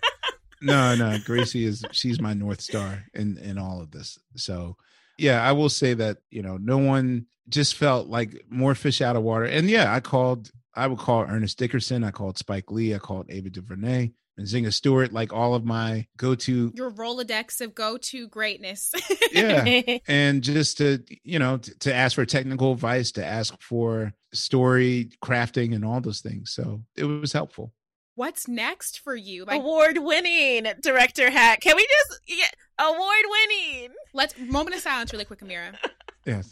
no no gracie is she's my north star in in all of this so yeah i will say that you know no one just felt like more fish out of water and yeah i called i would call ernest dickerson i called spike lee i called ava duvernay and Nzingha Stewart like all of my go-to Your Rolodex of go to greatness. yeah and just to you know to, to ask for technical advice to ask for story crafting and all those things so it was helpful What's next for you? Like, Award winning director hat. Can we just yeah, award winning? let's moment of silence really quick, Amira. yes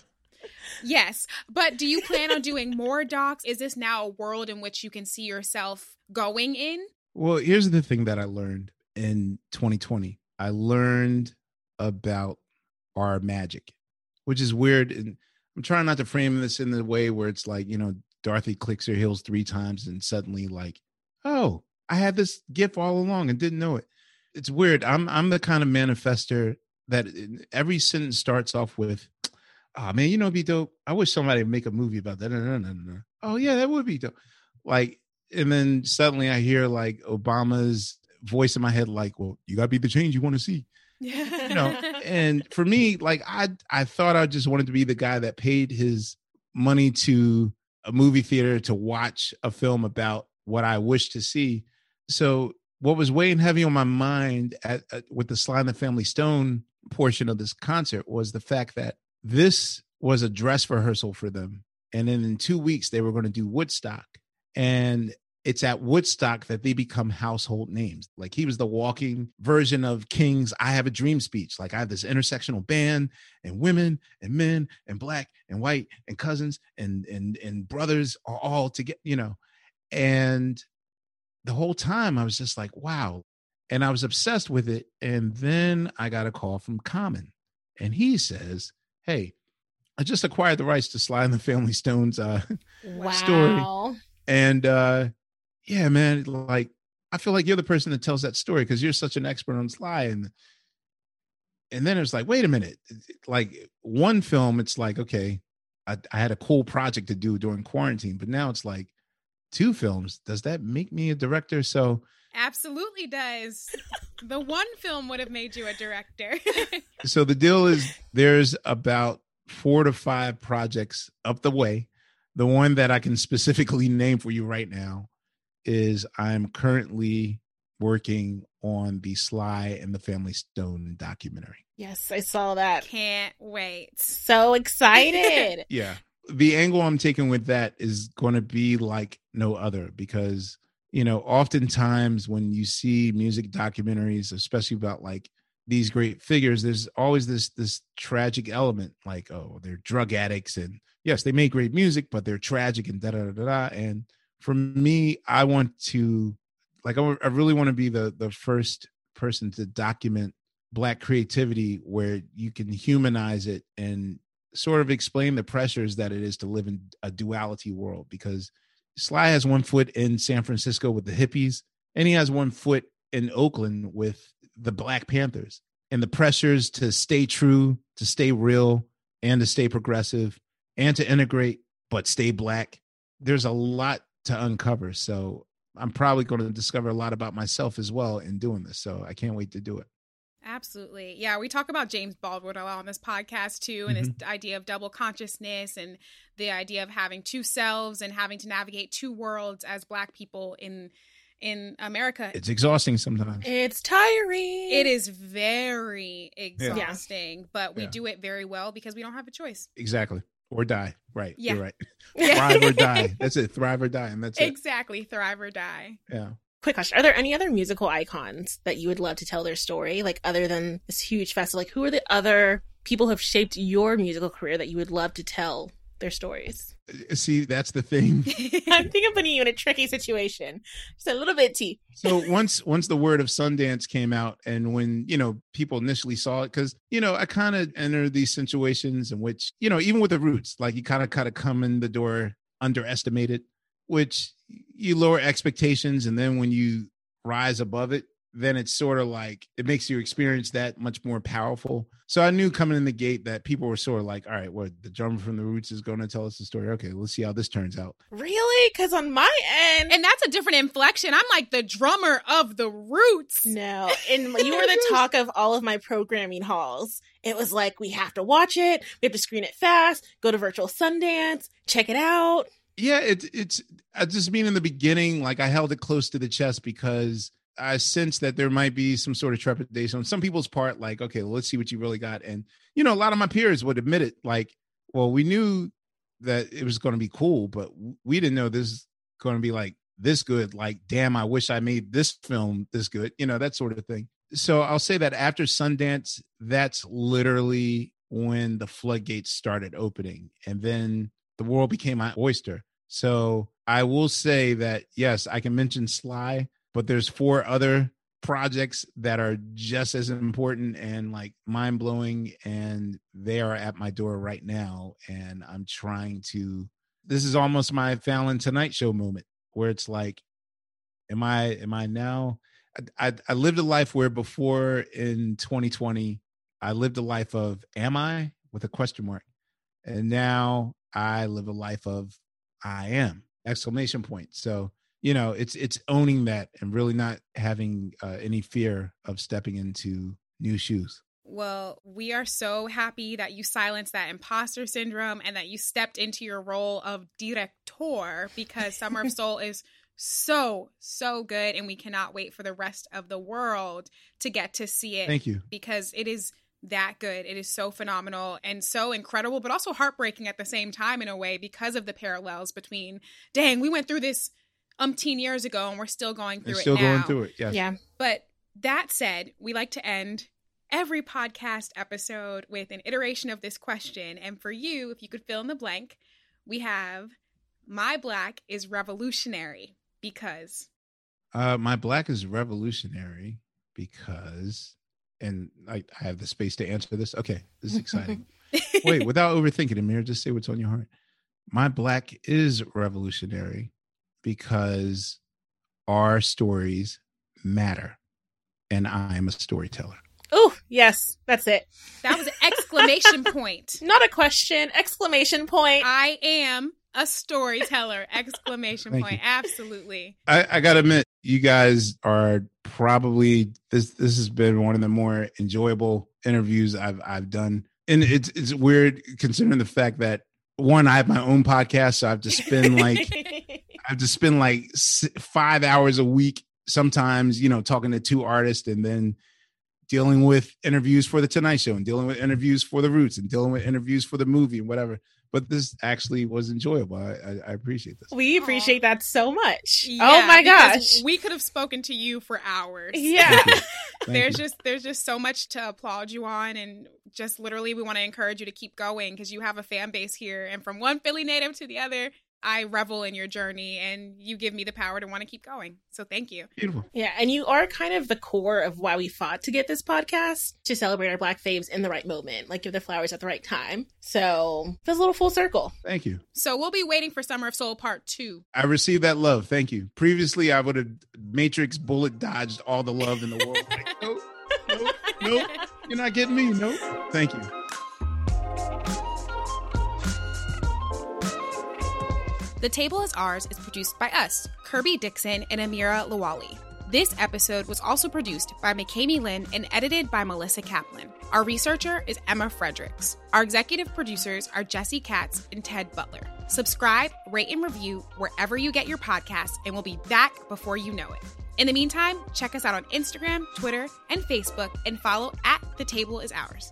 Yes, but do you plan on doing more docs? Is this now a world in which you can see yourself going in? Well, here's the thing that I learned in 2020. I learned about our magic, which is weird. And I'm trying not to frame this in the way where it's like, you know, Dorothy clicks her heels three times and suddenly like, oh, I had this gift all along and didn't know it. It's weird. I'm I'm the kind of manifester that every sentence starts off with, oh man, you know, it'd be dope. I wish somebody would make a movie about that. Oh yeah, that would be dope. Like, and then suddenly I hear like Obama's voice in my head, like, well, you gotta be the change you want to see. Yeah. you know, and for me, like I I thought I just wanted to be the guy that paid his money to a movie theater to watch a film about what I wish to see. So what was weighing heavy on my mind at, at with the Sly and the Family Stone portion of this concert was the fact that this was a dress rehearsal for them. And then in two weeks they were going to do Woodstock. And it's at Woodstock that they become household names. Like he was the walking version of King's I Have a Dream speech. Like I have this intersectional band and women and men and black and white and cousins and and and brothers are all together, you know. And the whole time I was just like, wow. And I was obsessed with it. And then I got a call from Common. And he says, Hey, I just acquired the rights to Sly and the Family Stones uh story. Wow. And uh yeah, man, like I feel like you're the person that tells that story because you're such an expert on Sly. And and then it's like, wait a minute. Like one film, it's like, okay, I, I had a cool project to do during quarantine, but now it's like two films. Does that make me a director? So Absolutely does. the one film would have made you a director. so the deal is there's about four to five projects up the way. The one that I can specifically name for you right now is I'm currently working on the Sly and the Family Stone documentary. Yes, I saw that. Can't wait. So excited. Yeah. The angle I'm taking with that is going to be like no other because, you know, oftentimes when you see music documentaries, especially about like these great figures, there's always this this tragic element like, oh, they're drug addicts and yes, they make great music, but they're tragic and da da da da. da. And for me, I want to like I, really want to be the the first person to document black creativity where you can humanize it and sort of explain the pressures that it is to live in a duality world because Sly has one foot in San Francisco with the hippies and he has one foot in Oakland with the Black Panthers and the pressures to stay true, to stay real and to stay progressive and to integrate but stay black. There's a lot to uncover. So I'm probably going to discover a lot about myself as well in doing this. So I can't wait to do it. Absolutely. Yeah, we talk about James Baldwin a lot on this podcast too, and Mhm. this idea of double consciousness and the idea of having two selves and having to navigate two worlds as black people in in America. It's exhausting sometimes. It's tiring. It is very exhausting, but we Yeah. do it very well because we don't have a choice. Exactly. Or die. Right. Yeah. You're right. Yeah. Thrive or die. That's it. Thrive or die. And that's it. Exactly. Thrive or die. Yeah. Quick question: Are there any other musical icons that you would love to tell their story, like other than this huge festival? Like, who are the other people who have shaped your musical career that you would love to tell their stories? Uh, see, that's the thing. I'm thinking of putting you in a tricky situation, just a little bit T. so once once the word of Sundance came out, and when you know people initially saw it, because you know I kind of enter these situations in which you know even with the roots, like you kind of kind of come in the door underestimated, which you lower expectations, and then when you rise above it, then it's sort of like it makes your experience that much more powerful. So I knew coming in the gate that people were sort of like, all right, well, the drummer from the roots is going to tell us the story. Okay, let's see how this turns out. Really? Because on my end, And that's a different inflection. I'm like the drummer of the roots. no, and you were the talk of all of my programming halls. It was like we have to watch it, we have to screen it fast, go to virtual Sundance, check it out. yeah it, it's i just mean in the beginning like i held it close to the chest because i sense that there might be some sort of trepidation on some people's part like okay let's see what you really got. And you know a lot of my peers would admit it like well we knew that it was going to be cool but we didn't know this is going to be like this good. Like damn i wish i made this film this good you know that sort of thing. So i'll say that after sundance that's literally when the floodgates started opening and then the world became my oyster. So i will say that yes i can mention sly but there's four other projects that are just as important and like mind-blowing and they are at my door right now and i'm trying to this is almost my fallon tonight show moment where it's like am i am i now I, I i lived a life where before in 2020 i lived a life of am i? With a question mark. And now i live a life of i am exclamation point. So you know it's it's owning that and really not having uh, any fear of stepping into new shoes Well, we are so happy that you silenced that imposter syndrome and that you stepped into your role of director because Summer of Soul is so, so good. And we cannot wait for the rest of the world to get to see it. thank you Because it is that good. It is so phenomenal and so incredible, but also heartbreaking at the same time in a way because of the parallels between, dang, we went through this umpteen years ago and we're still going through and it still now. going through it yes Yeah. But that said, we like to end every podcast episode with an iteration of this question. And for you, if you could fill in the blank, we have My Black is revolutionary because. Uh, my black is revolutionary because, and I, I have the space to answer this. Okay, this is exciting. Wait, without overthinking, Amir, just say what's on your heart. My black is revolutionary because our stories matter, and I am a storyteller. Oh, yes, that's it. That was an exclamation point. Not a question, exclamation point. I am a storyteller! Exclamation Thank point. you. Absolutely. I, I gotta admit, you guys are probably this. This has been one of the more enjoyable interviews I've I've done, and it's it's weird considering the fact that one, I have my own podcast, so I have to spend like I have to spend like five hours a week sometimes, you know, talking to two artists and then dealing with interviews for the Tonight Show and dealing with interviews for the Roots and dealing with interviews for the movie and whatever. But this actually was enjoyable. I, I, I appreciate this. we appreciate that so much. Yeah, oh my gosh. We could have spoken to you for hours. yeah. Thank you. there's you. just there's just so much to applaud you on and just literally we want to encourage you to keep going because you have a fan base here and from one philly native to the other i revel in your journey and you give me the power to want to keep going so thank you beautiful. Yeah, and you are kind of the core of why we fought to get this podcast to celebrate our black faves in the right moment, like give the flowers at the right time. So feels a little full circle. Thank you. so we'll be waiting for summer of soul part two I received that love. Thank you. Previously, I would have Matrix bullet dodged all the love in the world. Like, no, no, no, you're not getting me. No, thank you. The Table is Ours is produced by us, Kirby Dixon and Amira Lawali. This episode was also produced by McKamey Lynn and edited by Melissa Kaplan. Our researcher is Emma Fredericks. Our executive producers are Jesse Katz and Ted Butler. Subscribe, rate, and review wherever you get your podcasts, and we'll be back before you know it. In the meantime, check us out on Instagram, Twitter, and Facebook, and follow at The Table is Ours.